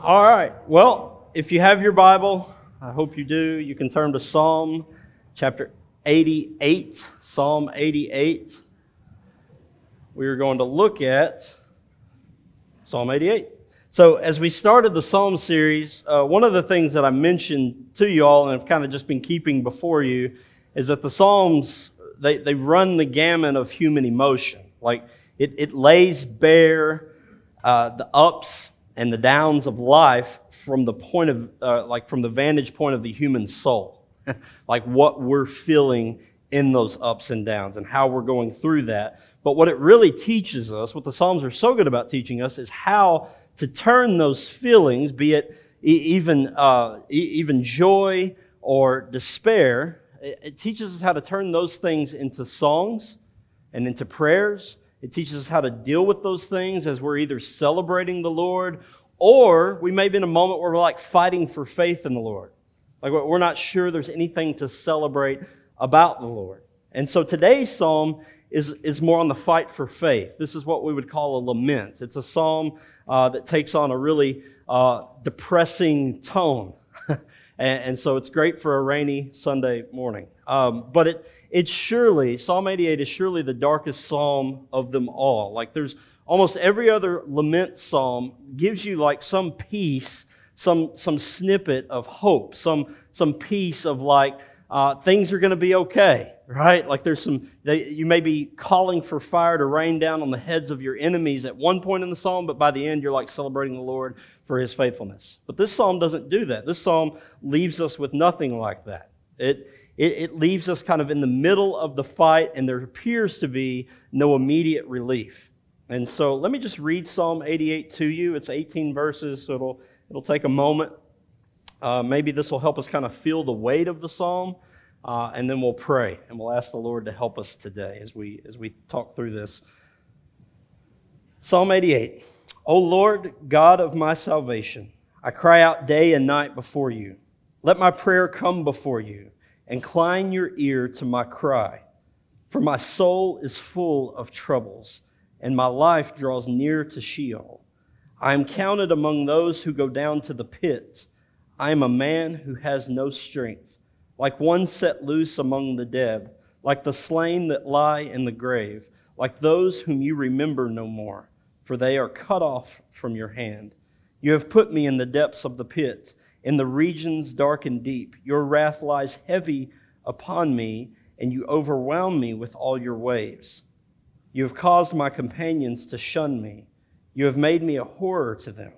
All right. Well, if you have your Bible, I hope you do, you can turn to Psalm chapter 88. Psalm 88. We are going to look at Psalm 88. So, as we started the Psalm series, uh, one of the things that I mentioned to you all and I've kind of just been keeping before you is that the Psalms, they, they run the gamut of human emotion. Like, it, it lays bare uh, the ups and the downs of life from the point of, uh, like from the vantage point of the human soul, like what we're feeling in those ups and downs and how we're going through that. But what it really teaches us, what the Psalms are so good about teaching us, is how to turn those feelings, be it even, uh, even joy or despair, it teaches us how to turn those things into songs and into prayers it teaches us how to deal with those things as we're either celebrating the Lord or we may be in a moment where we're like fighting for faith in the Lord. Like we're not sure there's anything to celebrate about the Lord. And so today's psalm is, is more on the fight for faith. This is what we would call a lament. It's a psalm uh, that takes on a really uh, depressing tone. and, and, so it's great for a rainy Sunday morning. Um, but it, it's surely, Psalm 88 is surely the darkest psalm of them all. Like there's almost every other lament psalm gives you like some peace, some, some snippet of hope, some, some piece of like, uh, things are going to be okay, right? Like there's some, they, you may be calling for fire to rain down on the heads of your enemies at one point in the psalm, but by the end you're like celebrating the Lord for his faithfulness. But this psalm doesn't do that. This psalm leaves us with nothing like that. It, it, it leaves us kind of in the middle of the fight, and there appears to be no immediate relief. And so let me just read Psalm 88 to you. It's 18 verses, so it'll, it'll take a moment. Uh, maybe this will help us kind of feel the weight of the psalm, uh, and then we'll pray and we'll ask the Lord to help us today as we, as we talk through this. Psalm 88 O Lord, God of my salvation, I cry out day and night before you. Let my prayer come before you. Incline your ear to my cry, for my soul is full of troubles, and my life draws near to Sheol. I am counted among those who go down to the pit. I am a man who has no strength, like one set loose among the dead, like the slain that lie in the grave, like those whom you remember no more, for they are cut off from your hand. You have put me in the depths of the pit in the regions dark and deep. Your wrath lies heavy upon me, and you overwhelm me with all your waves. You have caused my companions to shun me. You have made me a horror to them.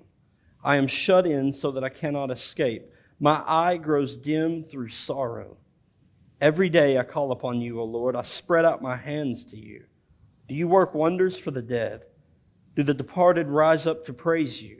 I am shut in so that I cannot escape. My eye grows dim through sorrow. Every day I call upon you, O Lord. I spread out my hands to you. Do you work wonders for the dead? Do the departed rise up to praise you?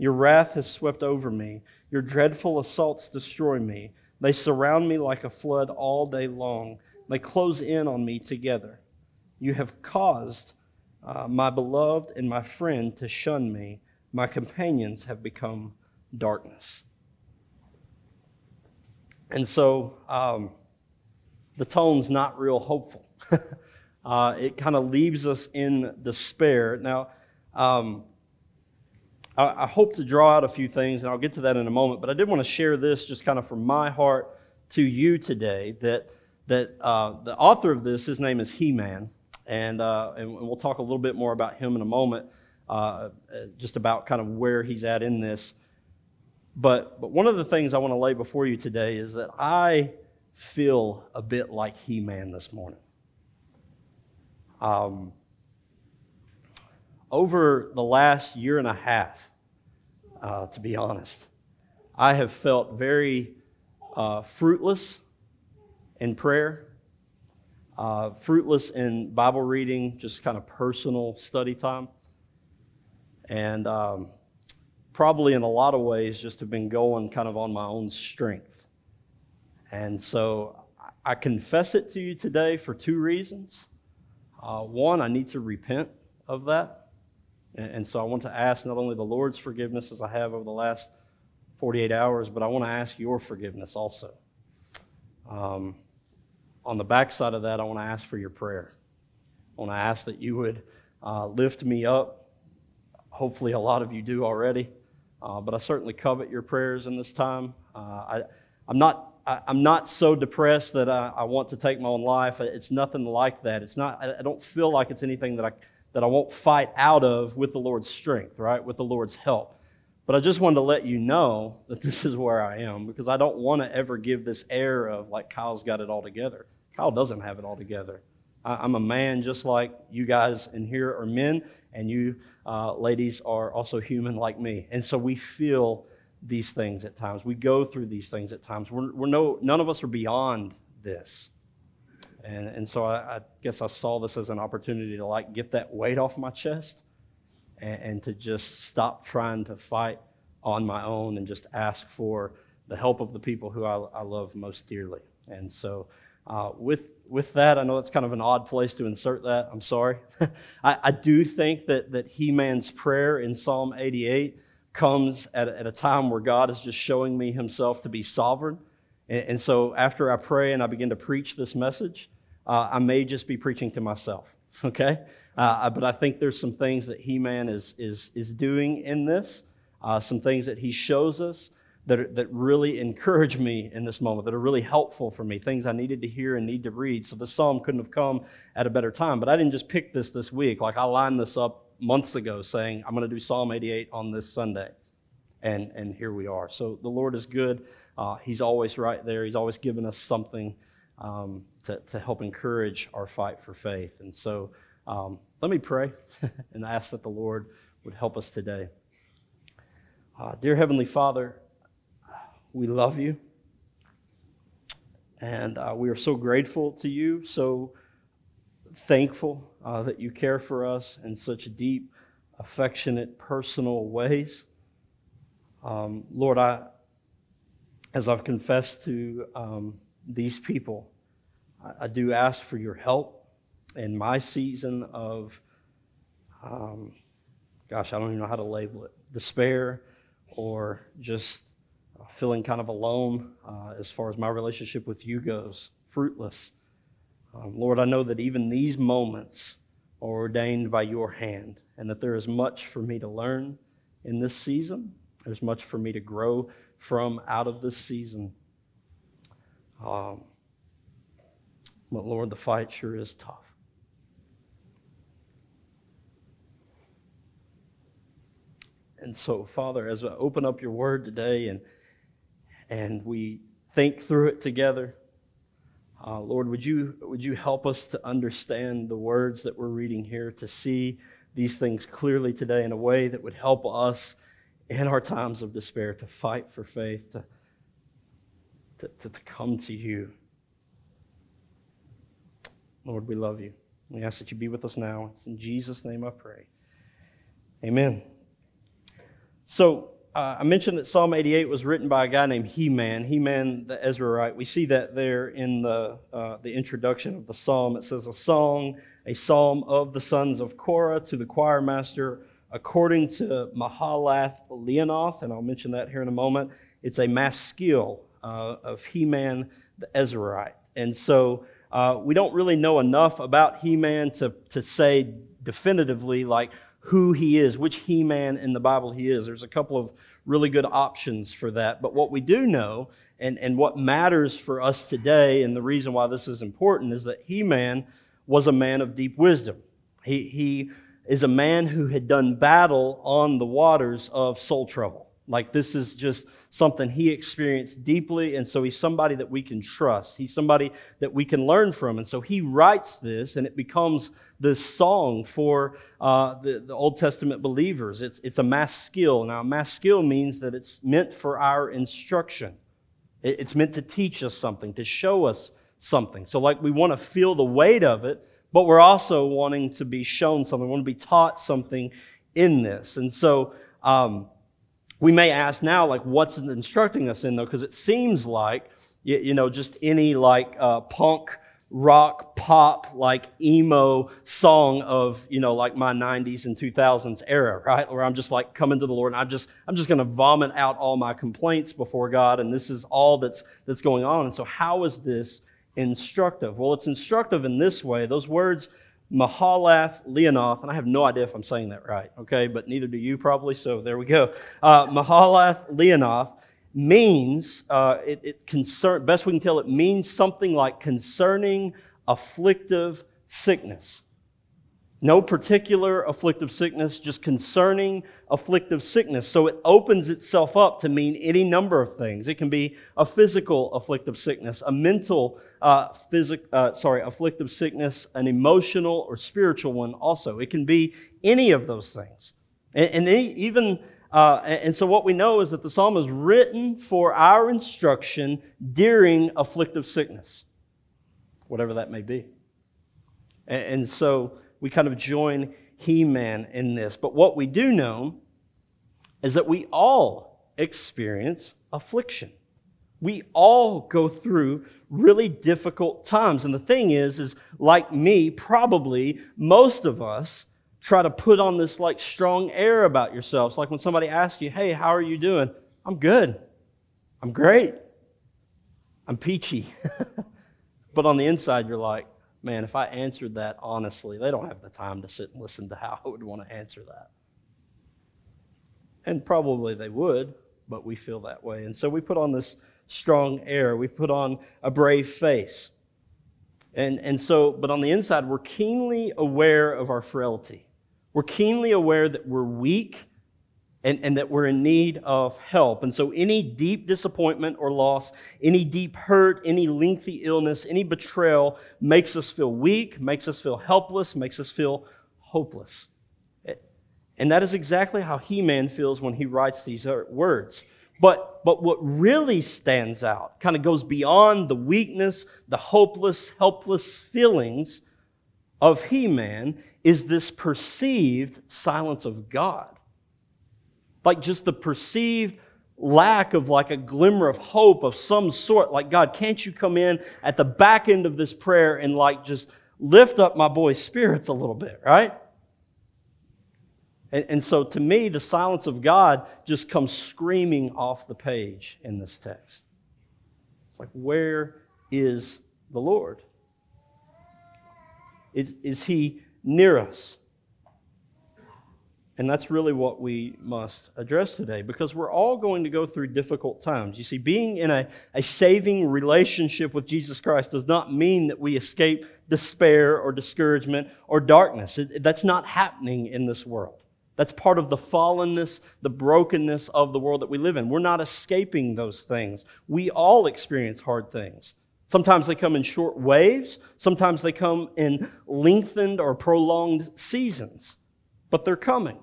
Your wrath has swept over me. Your dreadful assaults destroy me. They surround me like a flood all day long. They close in on me together. You have caused uh, my beloved and my friend to shun me. My companions have become darkness. And so um, the tone's not real hopeful. uh, it kind of leaves us in despair. Now, um, I, I hope to draw out a few things, and I'll get to that in a moment, but I did want to share this just kind of from my heart to you today that, that uh, the author of this, his name is Heman, and, uh, and we'll talk a little bit more about him in a moment, uh, just about kind of where he's at in this. But, but one of the things I want to lay before you today is that I feel a bit like Heman this morning. Um, over the last year and a half, uh, to be honest, I have felt very uh, fruitless in prayer, uh, fruitless in Bible reading, just kind of personal study time. And um, probably in a lot of ways just have been going kind of on my own strength. And so I confess it to you today for two reasons. Uh, one, I need to repent of that. And, so I want to ask not only the Lord's forgiveness as I have over the last 48 hours, but I want to ask your forgiveness also. Um, on the backside of that, I want to ask for your prayer. I want to ask that you would uh, lift me up. Hopefully, a lot of you do already, uh, but I certainly covet your prayers in this time. Uh, I, I'm not I, am not so depressed that I, I, want to take my own life. It's nothing like that. It's not, I don't feel like it's anything that I, that I won't fight out of with the Lord's strength, right? With the Lord's help. But I just wanted to let you know that this is where I am because I don't want to ever give this air of like Kyle's got it all together. Kyle doesn't have it all together. I, am a man just like you guys in here are men, and you uh, ladies are also human like me. And so we feel these things at times. We go through these things at times. We're, we're no, none of us are beyond this. And, and so I, I, guess I saw this as an opportunity to like get that weight off my chest and, and to just stop trying to fight on my own and just ask for the help of the people who I, I love most dearly. And so uh, with, with that, I know it's kind of an odd place to insert that. I'm sorry. I, I do think that, that Heman's prayer in Psalm 88 comes at at a time where God is just showing me himself to be sovereign. And, and so after I pray and I begin to preach this message, uh, I may just be preaching to myself, okay? Uh, but I think there's some things that Heman is, is, is doing in this, uh, some things that He shows us that, are, that really encourage me in this moment, that are really helpful for me, things I needed to hear and need to read. So the psalm couldn't have come at a better time. But I didn't just pick this this week. Like I lined this up months ago saying, I'm going to do Psalm 88 on this Sunday. And, and here we are. So the Lord is good. Uh, he's always right there. He's always given us something um, to, to help encourage our fight for faith. And so um, let me pray and ask that the Lord would help us today. Uh, dear Heavenly Father, we love you. And uh, we are so grateful to you, so thankful uh, that you care for us in such deep, affectionate, personal ways. Um, Lord, I, as I've confessed to um, these people, I, I, do ask for your help in my season of, um, gosh, I don't even know how to label it, despair or just feeling kind of alone uh, as far as my relationship with you goes, fruitless. Um, Lord, I know that even these moments are ordained by your hand, and that there is much for me to learn in this season. There's much for me to grow from out of this season. Um, but Lord, the fight sure is tough. And so, Father, as I open up your word today and, and we think through it together, uh, Lord, would you, would you help us to understand the words that we're reading here, to see these things clearly today in a way that would help us in our times of despair to fight for faith, to, to, to, to come to you. Lord, we love you. We ask that you be with us now. It's in Jesus' name I pray. Amen. So, uh, I mentioned that Psalm 88 was written by a guy named Heman, Heman the Ezrahite. We see that there in the, uh, the introduction of the psalm. It says, A song, a psalm of the sons of Korah to the choir master, according to Mahalath Leanoth, and I'll mention that here in a moment. It's a maskil uh, of Heman the Ezrahite. And so uh, we don't really know enough about Heman to, to say definitively, like, who he is, which Heman in the Bible he is. There's a couple of really good options for that. But what we do know, and, and what matters for us today, and the reason why this is important, is that Heman was a man of deep wisdom. He, he is a man who had done battle on the waters of soul trouble. Like this is just something he experienced deeply, and so he's somebody that we can trust. He's somebody that we can learn from. And so he writes this, and it becomes this song for uh, the, the, Old Testament believers. It's, it's a maskil. Now, maskil means that it's meant for our instruction, it, it's meant to teach us something, to show us something. So, like, we want to feel the weight of it, but we're also wanting to be shown something, we want to be taught something in this. And so, um, We may ask now, like, what's instructing us in, though? Because it seems like, you, you know, just any like uh, punk rock pop like emo song of you know like my 90s and 2000s era right where i'm just like coming to the lord and i'm just i'm just going to vomit out all my complaints before god and this is all that's that's going on and so how is this instructive. Well it's instructive in this way. Those words mahalath leonoth and i have no idea if i'm saying that right okay but neither do you probably so there we go. Uh, mahalath leonoth means, uh, it, it concern, best we can tell, it means something like concerning afflictive sickness. No particular afflictive sickness, just concerning afflictive sickness. So it opens itself up to mean any number of things. It can be a physical afflictive sickness, a mental, uh, physic, uh, sorry, afflictive sickness, an emotional or spiritual one also. It can be any of those things. And, and even uh, and so, what we know is that the psalm is written for our instruction during afflictive sickness, whatever that may be. And, and so, we kind of join Heman in this. But what we do know is that we all experience affliction. We all go through really difficult times. And the thing is, is like me, probably most of us try to put on this like strong air about yourselves. Like when somebody asks you, hey, how are you doing? I'm good. I'm great. I'm peachy. but on the inside, you're like, man, if I answered that honestly, they don't have the time to sit and listen to how I would want to answer that. And probably they would, but we feel that way. And so we put on this strong air, we put on a brave face. And, and so, but on the inside, we're keenly aware of our frailty. We're keenly aware that we're weak and, and that we're in need of help. And so, any deep disappointment or loss, any deep hurt, any lengthy illness, any betrayal makes us feel weak, makes us feel helpless, makes us feel hopeless. And that is exactly how Heman feels when he writes these er, words. But, but what really stands out, kind of goes beyond the weakness, the hopeless, helpless feelings of Heman, is this perceived silence of God. Like just the perceived lack of like a glimmer of hope of some sort. Like, God, can't you come in at the back end of this prayer and like just lift up my boy's spirits a little bit, right? And, and so to me, the silence of God just comes screaming off the page in this text. It's like, where is the Lord? Is, is he near us. And that's really what we must address today because we're all going to go through difficult times. You see, being in a, a saving relationship with Jesus Christ does not mean that we escape despair or discouragement or darkness. It, that's not happening in this world. That's part of the fallenness, the brokenness of the world that we live in. We're not escaping those things. We all experience hard things. Sometimes they come in short waves, sometimes they come in lengthened or prolonged seasons, but they're coming.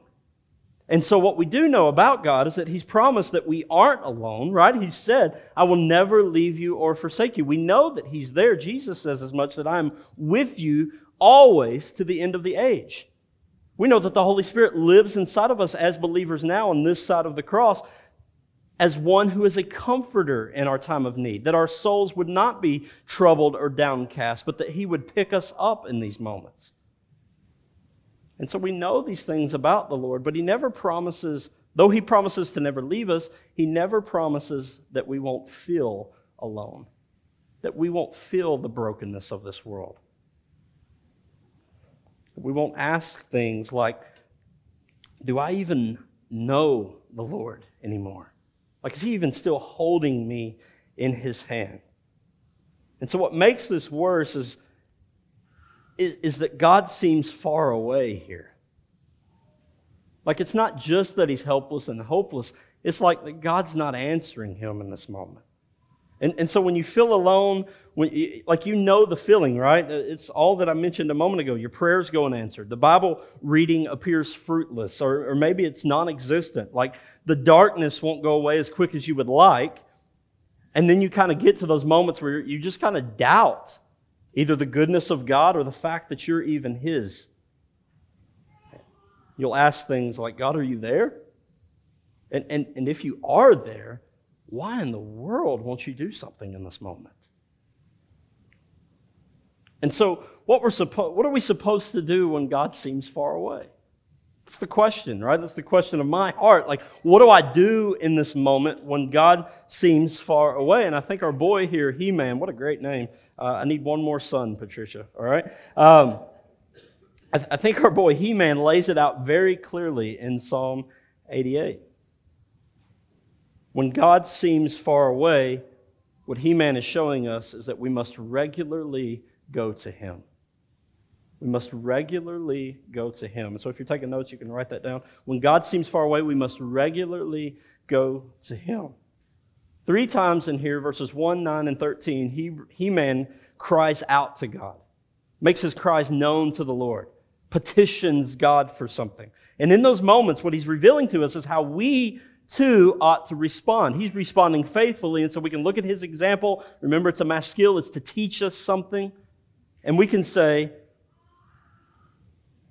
And so, what we do know about God is that He's promised that we aren't alone, right? He said, I will never leave you or forsake you. We know that He's there. Jesus says as much that I am with you always to the end of the age. We know that the Holy Spirit lives inside of us as believers now on this side of the cross as one who is a comforter in our time of need, that our souls would not be troubled or downcast, but that He would pick us up in these moments. And so we know these things about the Lord, but He never promises, though He promises to never leave us, He never promises that we won't feel alone, that we won't feel the brokenness of this world. We won't ask things like, Do I even know the Lord anymore? Like, is he even still holding me in his hand? And so, what makes this worse is, is, is that God seems far away here. Like, it's not just that he's helpless and hopeless, it's like that God's not answering him in this moment. And, and so when you feel alone, when you, like you know the feeling, right? It's all that I mentioned a moment ago. Your prayers go unanswered. The Bible reading appears fruitless, or, or maybe it's non existent. Like the darkness won't go away as quick as you would like. And then you kind of get to those moments where you just kind of doubt either the goodness of God or the fact that you're even His. You'll ask things like, God, are you there? And, and, and if you are there, why in the world won't you do something in this moment? And so, what, we're suppo- what are we supposed to do when God seems far away? That's the question, right? That's the question of my heart. Like, what do I do in this moment when God seems far away? And I think our boy here, Heman, what a great name. Uh, I need one more son, Patricia, all right? Um, I, th- I think our boy Heman lays it out very clearly in Psalm 88. When God seems far away, what Heman is showing us is that we must regularly go to Him. We must regularly go to Him. So if you're taking notes, you can write that down. When God seems far away, we must regularly go to Him. Three times in here, verses 1, 9, and 13, He, Heman cries out to God, makes his cries known to the Lord, petitions God for something. And in those moments, what he's revealing to us is how we too ought to respond. He's responding faithfully, and so we can look at his example. Remember, it's a maskil, it's to teach us something. And we can say,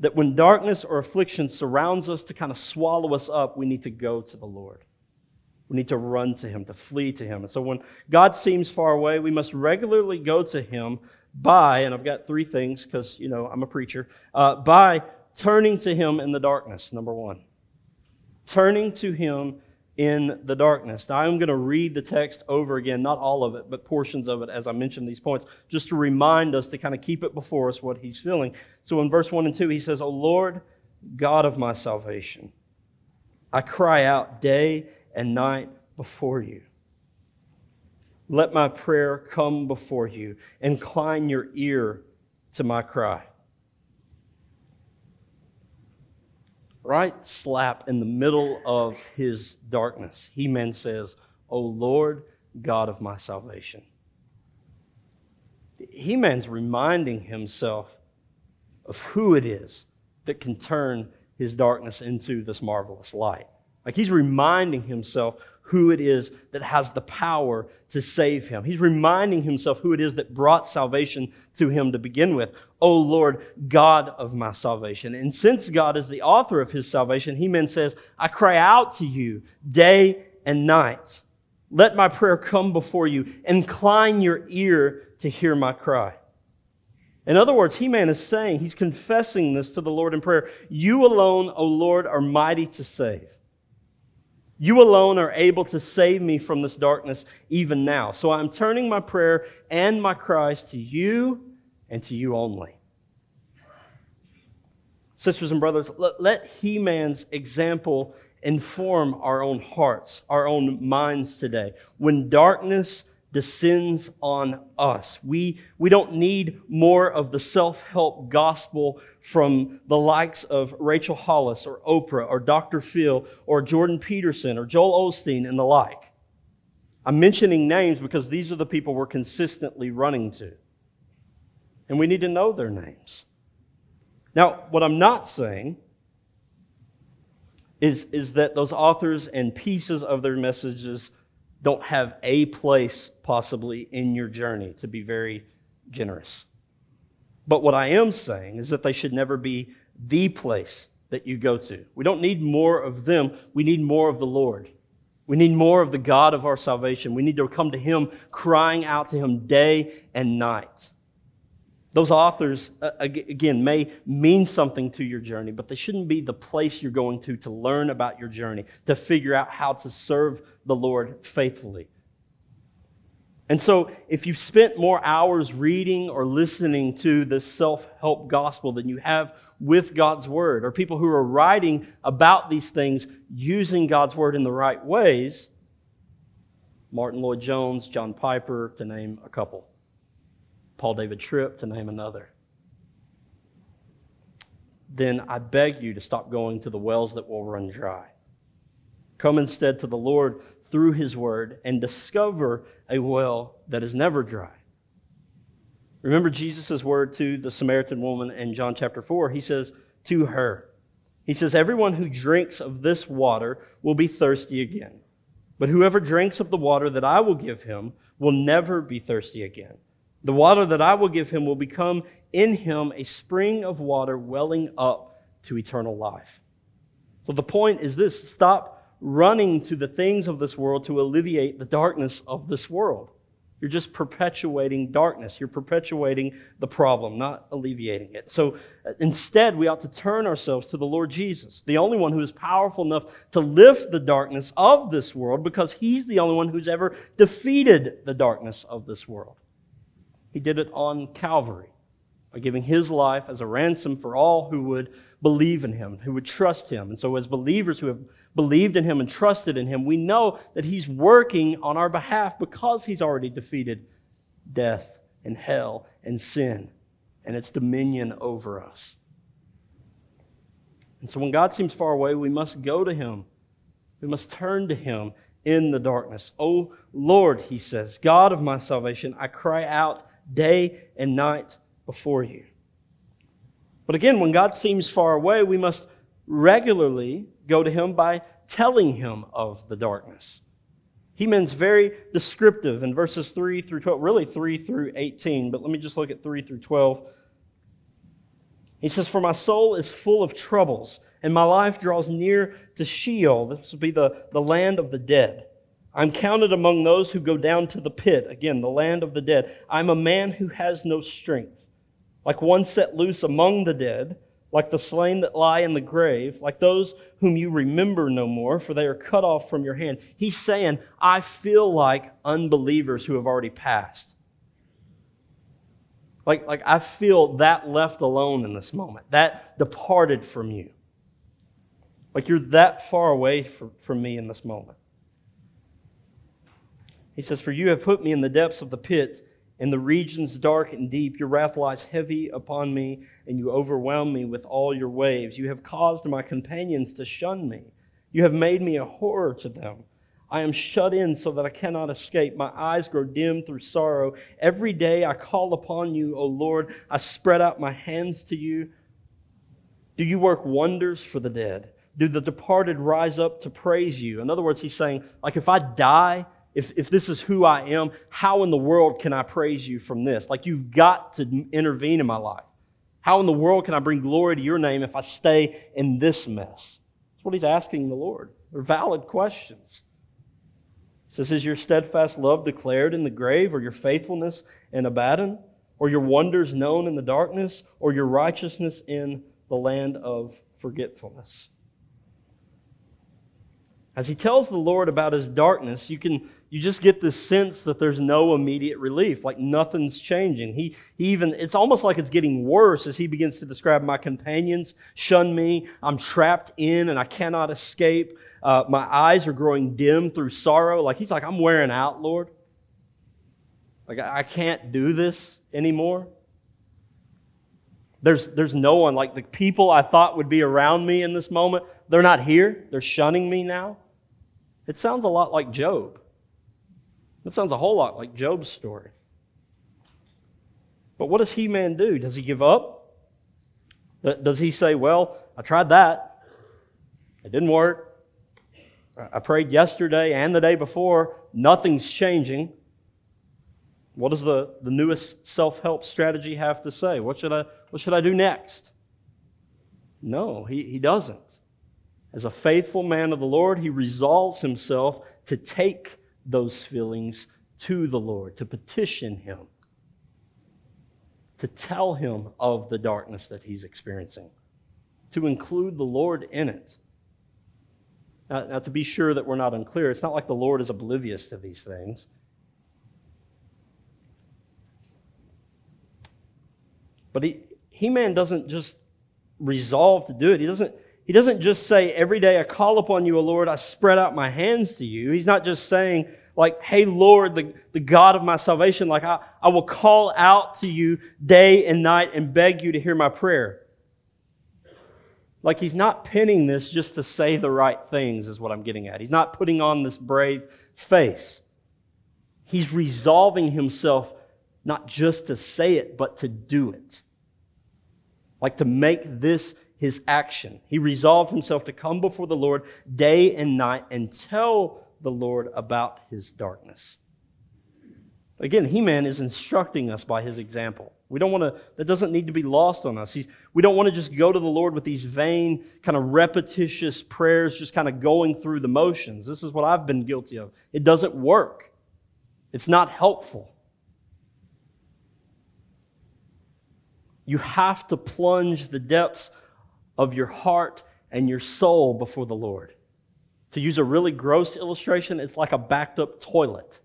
that when darkness or affliction surrounds us to kind of swallow us up, we need to go to the Lord. We need to run to Him, to flee to Him. And so when God seems far away, we must regularly go to Him by, and I've got three things because, you know, I'm a preacher, uh, by turning to Him in the darkness, number one. Turning to Him in the darkness. Now, I'm going to read the text over again, not all of it, but portions of it as I mention these points, just to remind us to kind of keep it before us what he's feeling. So in verse 1 and 2, he says, O Lord, God of my salvation, I cry out day and night before you. Let my prayer come before you. Incline your ear to my cry. Right slap in the middle of his darkness, Heman says, O Lord, God of my salvation. Heman's reminding himself of who it is that can turn his darkness into this marvelous light. Like he's reminding himself who it is that has the power to save him. He's reminding himself who it is that brought salvation to him to begin with. O Lord, God of my salvation. And since God is the author of his salvation, he then says, I cry out to you day and night. Let my prayer come before you. Incline your ear to hear my cry. In other words, Heman is saying, he's confessing this to the Lord in prayer. You alone, O Lord, are mighty to save. You alone are able to save me from this darkness even now. So I'm turning my prayer and my cries to you and to you only. Sisters and brothers, let, let Heman's example inform our own hearts, our own minds today. When darkness descends on us. We, we don't need more of the self help gospel from the likes of Rachel Hollis or Oprah or Dr. Phil or Jordan Peterson or Joel Osteen and the like. I'm mentioning names because these are the people we're consistently running to. And we need to know their names. Now, what I'm not saying is, is that those authors and pieces of their messages don't have a place possibly in your journey, to be very generous. But what I am saying is that they should never be the place that you go to. We don't need more of them, we need more of the Lord. We need more of the God of our salvation. We need to come to Him, crying out to Him day and night. Those authors, uh, again, may mean something to your journey, but they shouldn't be the place you're going to to learn about your journey, to figure out how to serve the Lord faithfully. And so, if you've spent more hours reading or listening to the self help gospel than you have with God's Word, or people who are writing about these things using God's Word in the right ways, Martyn Lloyd-Jones, John Piper, to name a couple. Paul David Tripp, to name another, then I beg you to stop going to the wells that will run dry. Come instead to the Lord through his word and discover a well that is never dry. Remember Jesus' word to the Samaritan woman in John chapter 4. He says to her, He says, Everyone who drinks of this water will be thirsty again. But whoever drinks of the water that I will give him will never be thirsty again. The water that I will give him will become in him a spring of water welling up to eternal life. So the point is this stop running to the things of this world to alleviate the darkness of this world. You're just perpetuating darkness. You're perpetuating the problem, not alleviating it. So uh, instead, we ought to turn ourselves to the Lord Jesus, the only one who is powerful enough to lift the darkness of this world because he's the only one who's ever defeated the darkness of this world. He did it on Calvary by giving his life as a ransom for all who would believe in him, who would trust him. And so, as believers who have believed in him and trusted in him, we know that he's working on our behalf because he's already defeated death and hell and sin and its dominion over us. And so, when God seems far away, we must go to him. We must turn to him in the darkness. O Lord, he says, God of my salvation, I cry out day and night before you. But again, when God seems far away, we must regularly go to him by telling him of the darkness. He means very descriptive in verses 3 through 12, really 3 through 18, but let me just look at 3 through 12. He says, For my soul is full of troubles, and my life draws near to Sheol. This would be the, the land of the dead. I'm counted among those who go down to the pit, again, the land of the dead. I'm a man who has no strength, like one set loose among the dead like the slain that lie in the grave, like those whom you remember no more, for they are cut off from your hand. He's saying, I feel like unbelievers who have already passed. Like, like I feel that left alone in this moment, that departed from you. Like you're that far away from, from me in this moment. He says, For you have put me in the depths of the pit in the regions dark and deep, your wrath lies heavy upon me, and you overwhelm me with all your waves. You have caused my companions to shun me. You have made me a horror to them. I am shut in so that I cannot escape. My eyes grow dim through sorrow. Every day I call upon you, O Lord. I spread out my hands to you. Do you work wonders for the dead? Do the departed rise up to praise you? In other words, he's saying, like, if I die, if, if this is who I am, how in the world can I praise you from this? Like, you've got to intervene in my life. How in the world can I bring glory to your name if I stay in this mess? That's what he's asking the Lord. They're valid questions. He says, Is your steadfast love declared in the grave, or your faithfulness in Abaddon, or your wonders known in the darkness, or your righteousness in the land of forgetfulness? As he tells the Lord about his darkness, you can you just get this sense that there's no immediate relief, like nothing's changing. He, he even it's almost like it's getting worse as he begins to describe my companions shun me. I'm trapped in and I cannot escape. Uh, my eyes are growing dim through sorrow. Like he's like, I'm wearing out, Lord. Like I can't do this anymore. There's, there's no one like the people I thought would be around me in this moment. They're not here. They're shunning me now. It sounds a lot like Job. It sounds a whole lot like Job's story. But what does Heman do? Does he give up? Does he say, Well, I tried that, it didn't work. I prayed yesterday and the day before, nothing's changing. What does the, the newest self help strategy have to say? What should, I, what should I do next? No, he, he doesn't. As a faithful man of the Lord, he resolves himself to take those feelings to the Lord, to petition him, to tell him of the darkness that he's experiencing, to include the Lord in it. Now, now, to be sure that we're not unclear, it's not like the Lord is oblivious to these things. But he, Heman doesn't just resolve to do it. He doesn't he doesn't just say, Every day I call upon you, O Lord, I spread out my hands to you. He's not just saying, like, Hey, Lord, the, the God of my salvation, like, I, I will call out to you day and night and beg you to hear my prayer. Like, he's not pinning this just to say the right things, is what I'm getting at. He's not putting on this brave face. He's resolving himself not just to say it, but to do it. Like to make this his action. He resolved himself to come before the Lord day and night and tell the Lord about his darkness. Again, Heman is instructing us by his example. We don't want to, that doesn't need to be lost on us. He's, we don't want to just go to the Lord with these vain, kind of repetitious prayers, just kind of going through the motions. This is what I've been guilty of. It doesn't work, it's not helpful. You have to plunge the depths of your heart and your soul before the Lord. To use a really gross illustration, it's like a backed up toilet.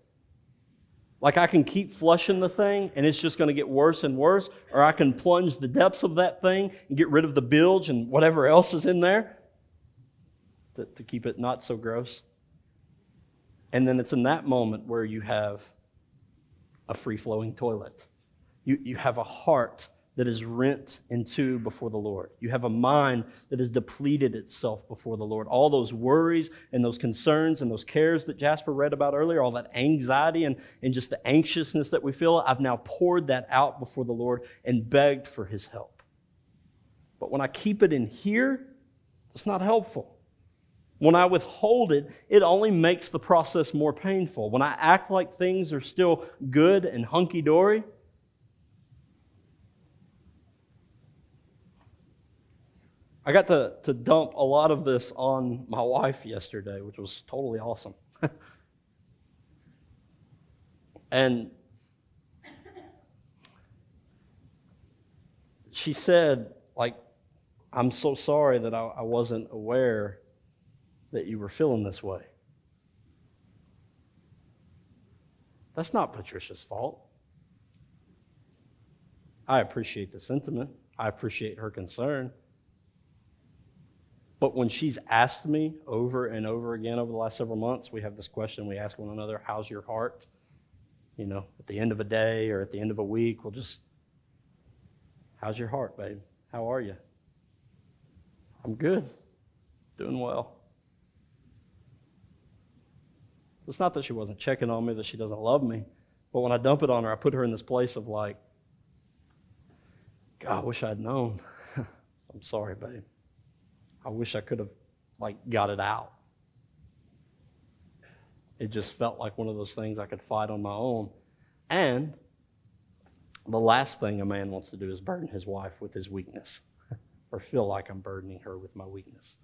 Like I can keep flushing the thing and it's just going to get worse and worse, or I can plunge the depths of that thing and get rid of the bilge and whatever else is in there to, to keep it not so gross. And then it's in that moment where you have a free flowing toilet. You, you have a heart that is rent in two before the Lord. You have a mind that has depleted itself before the Lord. All those worries and those concerns and those cares that Jasper read about earlier, all that anxiety and, and just the anxiousness that we feel, I've now poured that out before the Lord and begged for his help. But when I keep it in here, it's not helpful. When I withhold it, it only makes the process more painful. When I act like things are still good and hunky dory, I got to, to dump a lot of this on my wife yesterday, which was totally awesome. and she said, like, I'm so sorry that I, I wasn't aware that you were feeling this way. That's not Patricia's fault. I appreciate the sentiment. I appreciate her concern. But when she's asked me over and over again over the last several months, we have this question we ask one another How's your heart? You know, at the end of a day or at the end of a week, we'll just, How's your heart, babe? How are you? I'm good, doing well. It's not that she wasn't checking on me, that she doesn't love me. But when I dump it on her, I put her in this place of like, God, I wish I'd known. I'm sorry, babe. I wish I could have like got it out. It just felt like one of those things I could fight on my own. And the last thing a man wants to do is burden his wife with his weakness or feel like I'm burdening her with my weakness.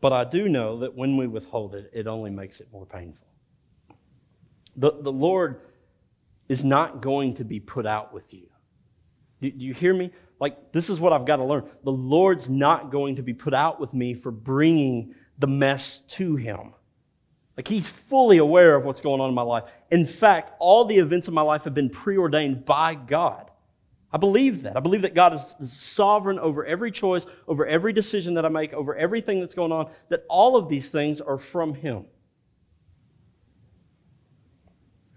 But I do know that when we withhold it, it only makes it more painful. The, the Lord is not going to be put out with you. Do, do you hear me? Like, this is what I've got to learn. The Lord's not going to be put out with me for bringing the mess to Him. Like, He's fully aware of what's going on in my life. In fact, all the events of my life have been preordained by God. I believe that. I believe that God is sovereign over every choice, over every decision that I make, over everything that's going on, that all of these things are from Him.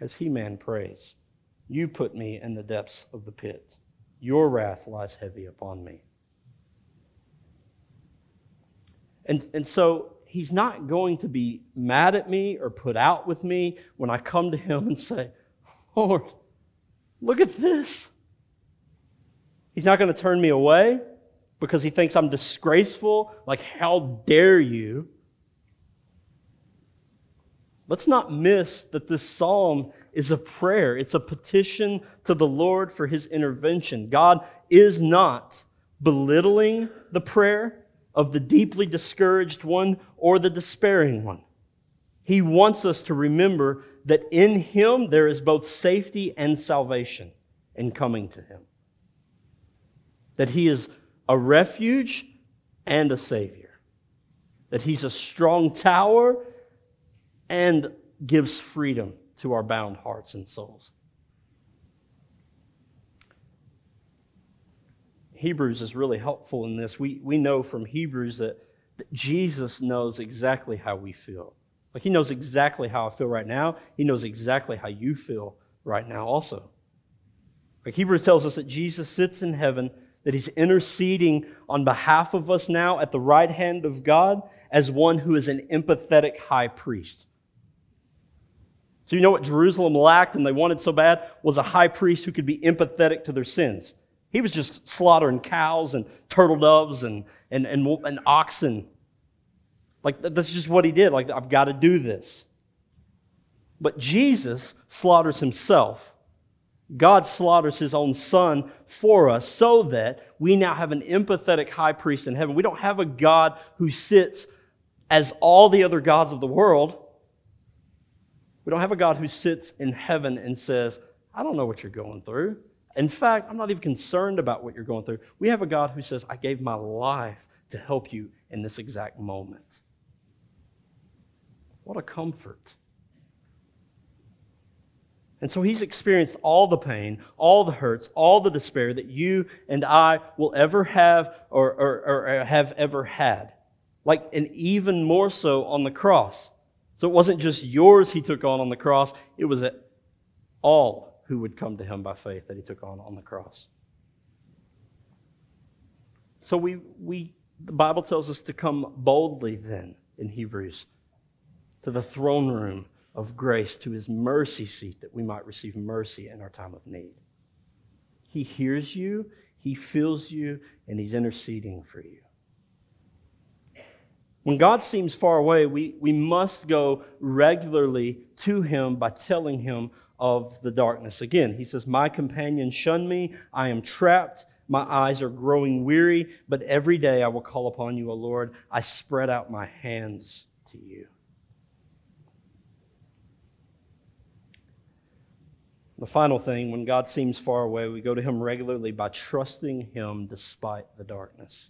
As Heman prays, You put me in the depths of the pit. Your wrath lies heavy upon me. And, and so he's not going to be mad at me or put out with me when I come to him and say, Lord, look at this. He's not going to turn me away because he thinks I'm disgraceful. Like, how dare you? Let's not miss that this psalm is a prayer, it's a petition to the Lord for his intervention. God is not belittling the prayer of the deeply discouraged one or the despairing one. He wants us to remember that in him there is both safety and salvation in coming to him. That he is a refuge and a savior. That he's a strong tower and gives freedom to our bound hearts and souls. Hebrews is really helpful in this. We, we know from Hebrews that, that Jesus knows exactly how we feel. Like, He knows exactly how I feel right now. He knows exactly how you feel right now, also. Like, Hebrews tells us that Jesus sits in heaven, that He's interceding on behalf of us now at the right hand of God as one who is an empathetic high priest. So, you know what Jerusalem lacked and they wanted so bad? Was a high priest who could be empathetic to their sins. He was just slaughtering cows and turtle doves and, and, and, and oxen. Like, that's just what he did. Like, I've got to do this. But Jesus slaughters himself. God slaughters his own son for us so that we now have an empathetic high priest in heaven. We don't have a God who sits as all the other gods of the world. We don't have a God who sits in heaven and says, I don't know what you're going through. In fact, I'm not even concerned about what you're going through. We have a God who says, I gave my life to help you in this exact moment. What a comfort. And so he's experienced all the pain, all the hurts, all the despair that you and I will ever have or, or, or, have ever had. Like, and even more so on the cross. So it wasn't just yours he took on on the cross, it was all who would come to him by faith that he took on on the cross. So we, we, the Bible tells us to come boldly then in Hebrews to the throne room of grace to his mercy seat that we might receive mercy in our time of need. He hears you, he feels you, and he's interceding for you. When God seems far away, we, we must go regularly to him by telling him of the darkness. Again, he says, My companions shun me. I am trapped. My eyes are growing weary, but every day I will call upon you, O Lord. I spread out my hands to you. The final thing, when God seems far away, we go to Him regularly by trusting Him despite the darkness.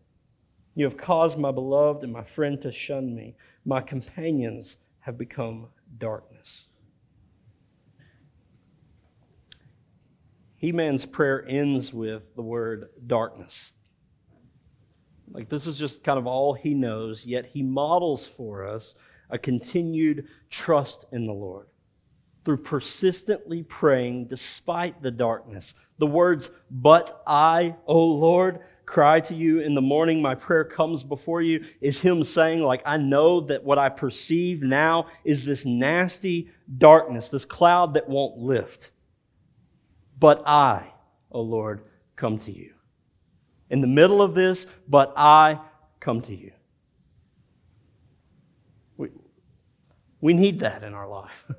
You have caused my beloved and my friend to shun me. My companions have become darkness. Heman's prayer ends with the word darkness. Like this is just kind of all he knows, yet he models for us a continued trust in the Lord through persistently praying despite the darkness. The words, But I, O Lord, cry to you in the morning, my prayer comes before you, is him saying, like, I know that what I perceive now is this nasty darkness, this cloud that won't lift. But I, O Lord, come to you. In the middle of this, but I come to you. We, we need that in our life.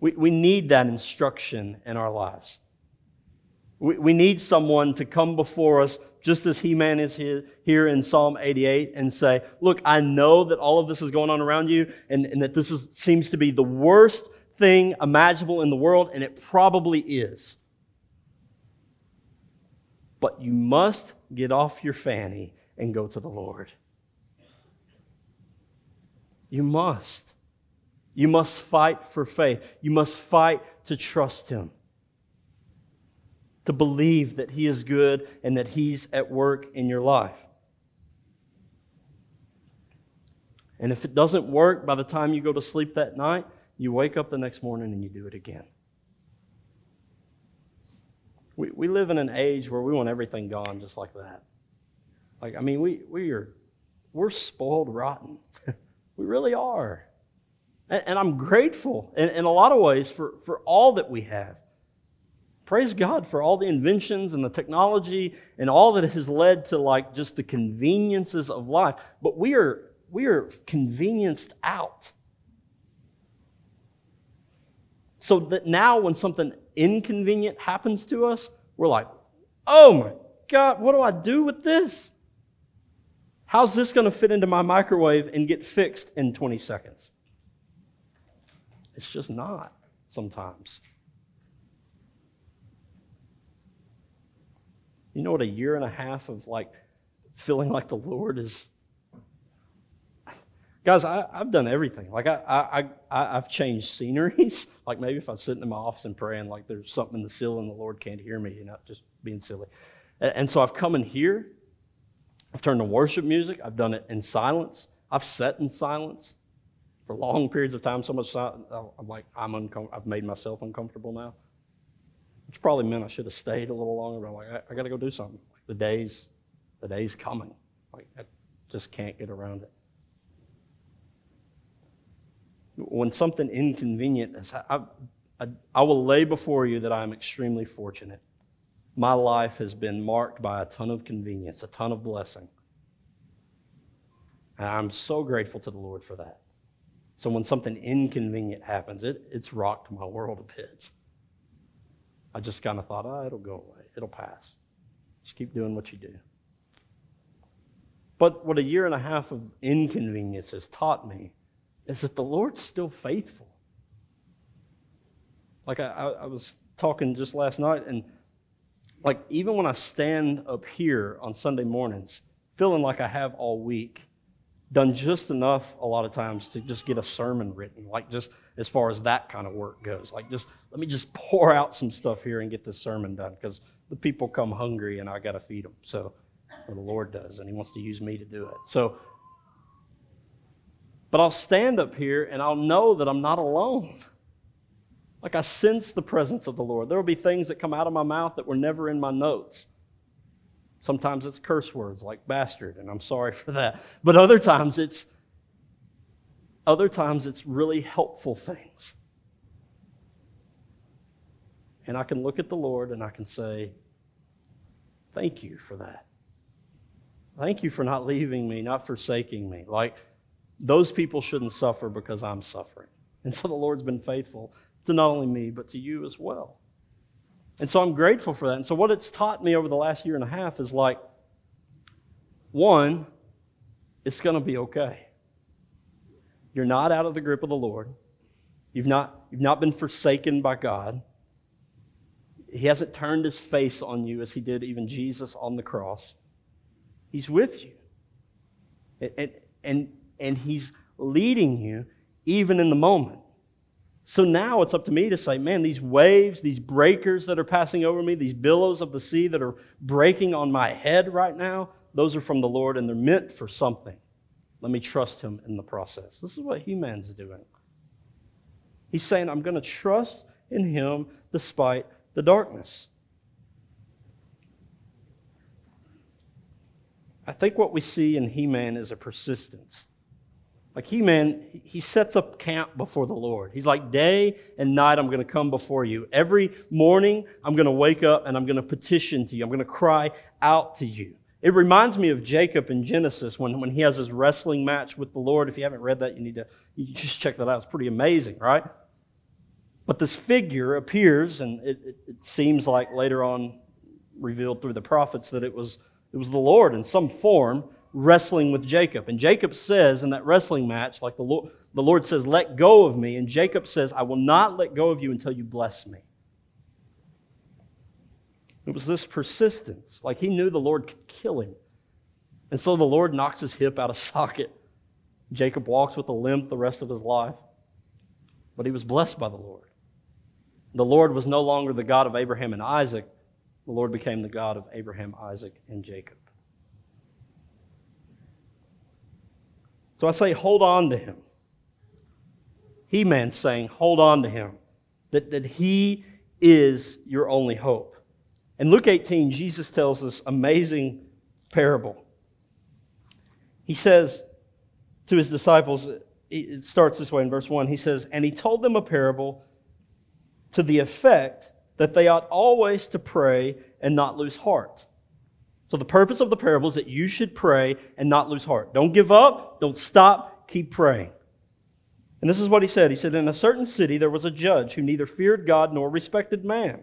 We, we need that instruction in our lives. We, we need someone to come before us, just as Heman is here, here in Psalm 88, and say, Look, I know that all of this is going on around you, and, and that this is, seems to be the worst thing imaginable in the world, and it probably is. But you must get off your fanny and go to the Lord. You must. You must fight for faith. You must fight to trust Him, to believe that He is good and that He's at work in your life. And if it doesn't work by the time you go to sleep that night, you wake up the next morning and you do it again. We, we live in an age where we want everything gone just like that. Like, I mean, we, we are, we're spoiled rotten. we really are. And, and I'm grateful in, in a lot of ways for, for all that we have. Praise God for all the inventions and the technology and all that has led to like just the conveniences of life. But we are we are convenienced out. So that now when something inconvenient happens to us, we're like, oh my God, what do I do with this? How's this going to fit into my microwave and get fixed in 20 seconds? It's just not sometimes. You know what a year and a half of like feeling like the Lord is. Guys, I, have done everything. Like I, I, I, I've changed sceneries. Like maybe if I'm sitting in my office and praying, like there's something in the ceiling, the Lord can't hear me. You know, just being silly. And, and so I've come in here. I've turned to worship music. I've done it in silence. I've sat in silence for long periods of time, so much I'm like, I'm uncom- I've made myself uncomfortable now. Which probably meant I should have stayed a little longer, but I'm like, I, I got to go do something. Like the day's, the day's coming. Like, I just can't get around it. When something inconvenient is, I, I, I will lay before you that I am extremely fortunate. My life has been marked by a ton of convenience, a ton of blessing. And I'm so grateful to the Lord for that. So when something inconvenient happens, it, it's rocked my world a bit. I just kind of thought, oh, it'll go away. It'll pass. Just keep doing what you do. But what a year and a half of inconvenience has taught me is that the Lord's still faithful. Like I, I, was talking just last night, and like even when I stand up here on Sunday mornings, feeling like I have all week, done just enough a lot of times to just get a sermon written, like just as far as that kind of work goes. Like just let me just pour out some stuff here and get this sermon done because the people come hungry and I got to feed them. So, the Lord does, and He wants to use me to do it. So, but I'll stand up here and I'll know that I'm not alone. Like I sense the presence of the Lord. There will be things that come out of my mouth that were never in my notes. Sometimes it's curse words like bastard, and I'm sorry for that. But other times it's other times it's really helpful things. And I can look at the Lord and I can say, Thank you for that. Thank you for not leaving me, not forsaking me. Like those people shouldn't suffer because I'm suffering. And so the Lord's been faithful to not only me, but to you as well. And so I'm grateful for that. And so what it's taught me over the last year and a half is like, one, it's going to be okay. You're not out of the grip of the Lord. You've not, you've not been forsaken by God. He hasn't turned his face on you as he did even Jesus on the cross. He's with you. And, and, and, and he's leading you even in the moment. So now it's up to me to say, man, these waves, these breakers that are passing over me, these billows of the sea that are breaking on my head right now, those are from the Lord and they're meant for something. Let me trust Him in the process. This is what Heman's doing. He's saying, I'm going to trust in Him despite the darkness. I think what we see in Heman is a persistence. Like Heman, he sets up camp before the Lord. He's like, day and night, I'm going to come before you. Every morning, I'm going to wake up and I'm going to petition to you. I'm going to cry out to you. It reminds me of Jacob in Genesis when, when he has his wrestling match with the Lord. If you haven't read that, you need to you just check that out. It's pretty amazing, right? But this figure appears, and it, it, it seems like later on revealed through the prophets that it was, it was the Lord in some form wrestling with Jacob. And Jacob says in that wrestling match, like the Lord, the Lord says, Let go of me. And Jacob says, I will not let go of you until you bless me. It was this persistence. Like he knew the Lord could kill him. And so the Lord knocks his hip out of socket. Jacob walks with a limp the rest of his life. But he was blessed by the Lord. The Lord was no longer the God of Abraham and Isaac. The Lord became the God of Abraham, Isaac, and Jacob. So I say, hold on to him. Heman saying, hold on to him. That, that he is your only hope. In Luke 18, Jesus tells this amazing parable. He says to his disciples, it starts this way in verse 1. He says, And he told them a parable to the effect that they ought always to pray and not lose heart. So, the purpose of the parable is that you should pray and not lose heart. Don't give up, don't stop, keep praying. And this is what he said He said, In a certain city there was a judge who neither feared God nor respected man.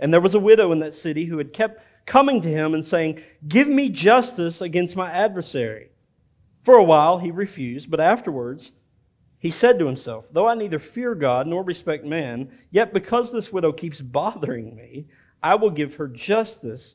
And there was a widow in that city who had kept coming to him and saying, Give me justice against my adversary. For a while he refused, but afterwards he said to himself, Though I neither fear God nor respect man, yet because this widow keeps bothering me, I will give her justice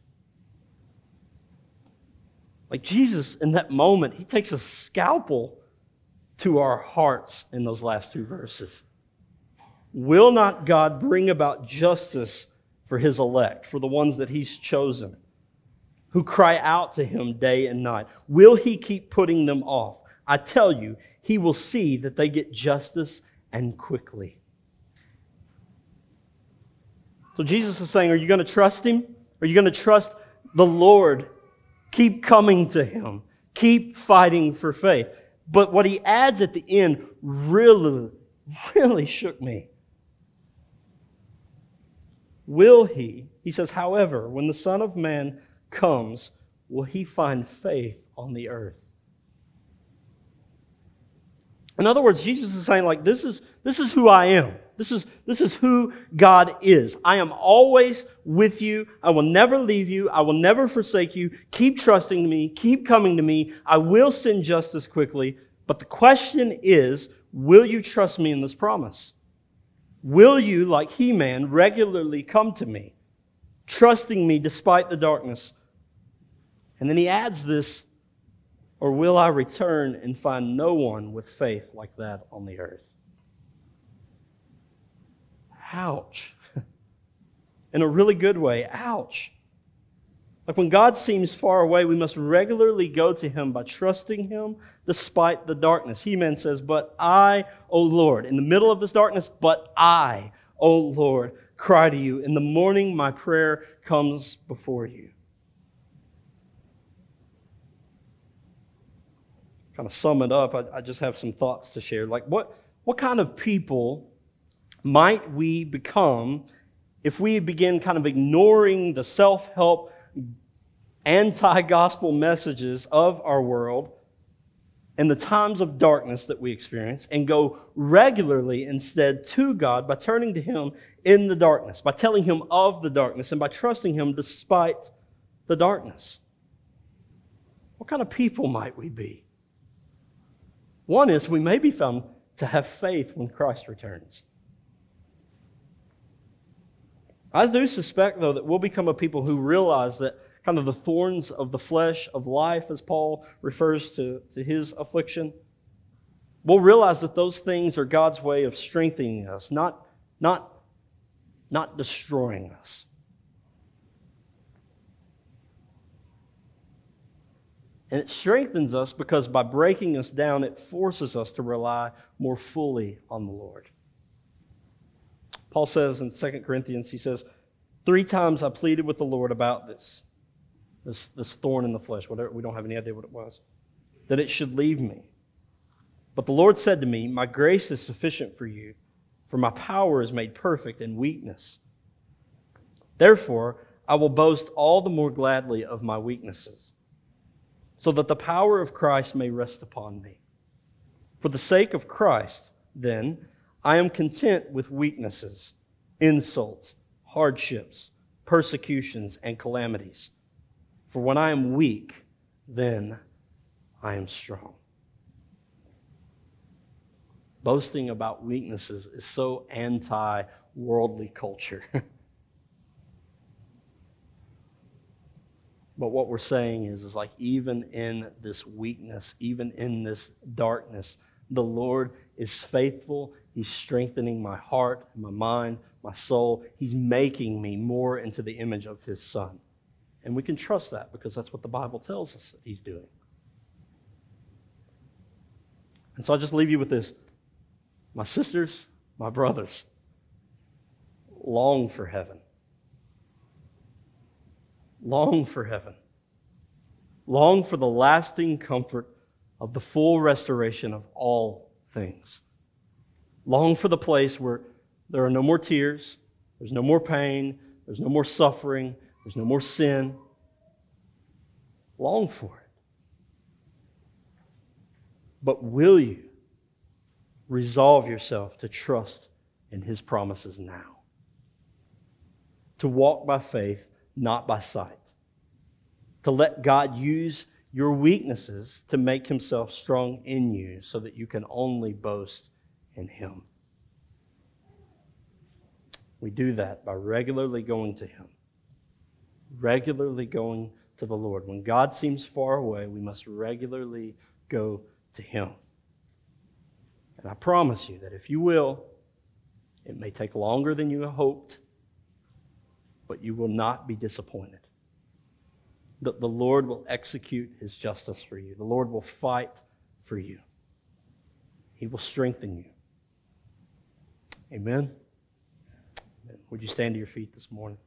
Like Jesus, in that moment, he takes a scalpel to our hearts in those last two verses. Will not God bring about justice for his elect, for the ones that he's chosen, who cry out to him day and night? Will he keep putting them off? I tell you, he will see that they get justice and quickly. So Jesus is saying, Are you going to trust him? Are you going to trust the Lord? Keep coming to him. Keep fighting for faith. But what he adds at the end really, really shook me. Will he, he says, however, when the Son of Man comes, will he find faith on the earth? In other words, Jesus is saying, like, this is, this is who I am. This is, this is who God is. I am always with you. I will never leave you. I will never forsake you. Keep trusting me. Keep coming to me. I will send justice quickly. But the question is will you trust me in this promise? Will you, like Heman, regularly come to me, trusting me despite the darkness? And then he adds this or will I return and find no one with faith like that on the earth? Ouch. In a really good way, ouch. Like when God seems far away, we must regularly go to Him by trusting Him despite the darkness. Heman says, But I, O Lord, in the middle of this darkness, but I, O Lord, cry to you. In the morning, my prayer comes before you. kind of sum it up, I, I just have some thoughts to share. Like, what, what kind of people might we become if we begin kind of ignoring the self help, anti gospel messages of our world and the times of darkness that we experience and go regularly instead to God by turning to Him in the darkness, by telling Him of the darkness, and by trusting Him despite the darkness? What kind of people might we be? One is we may be found to have faith when Christ returns. I do suspect, though, that we'll become a people who realize that kind of the thorns of the flesh of life, as Paul refers to, to his affliction, we'll realize that those things are God's way of strengthening us, not, not, not destroying us. And it strengthens us because by breaking us down, it forces us to rely more fully on the Lord. Paul says in 2 Corinthians, he says, Three times I pleaded with the Lord about this, this, this thorn in the flesh, whatever, we don't have any idea what it was, that it should leave me. But the Lord said to me, My grace is sufficient for you, for my power is made perfect in weakness. Therefore, I will boast all the more gladly of my weaknesses so that the power of Christ may rest upon me. For the sake of Christ, then, I am content with weaknesses, insults, hardships, persecutions, and calamities. For when I am weak, then I am strong. Boasting about weaknesses is so anti worldly culture. But what we're saying is, is like even in this weakness, even in this darkness, the Lord is faithful. He's strengthening my heart, my mind, my soul. He's making me more into the image of His Son. And we can trust that because that's what the Bible tells us that He's doing. And so I just leave you with this. My sisters, my brothers, long for heaven. Long for heaven. Long for the lasting comfort of the full restoration of all things. Long for the place where there are no more tears, there's no more pain, there's no more suffering, there's no more sin. Long for it. But will you resolve yourself to trust in His promises now? To walk by faith not by sight. To let God use your weaknesses to make himself strong in you so that you can only boast in him. We do that by regularly going to him, regularly going to the Lord. When God seems far away, we must regularly go to him. And I promise you that if you will, it may take longer than you hoped, but you will not be disappointed. That the Lord will execute his justice for you. The Lord will fight for you. He will strengthen you. Amen. Would you stand to your feet this morning?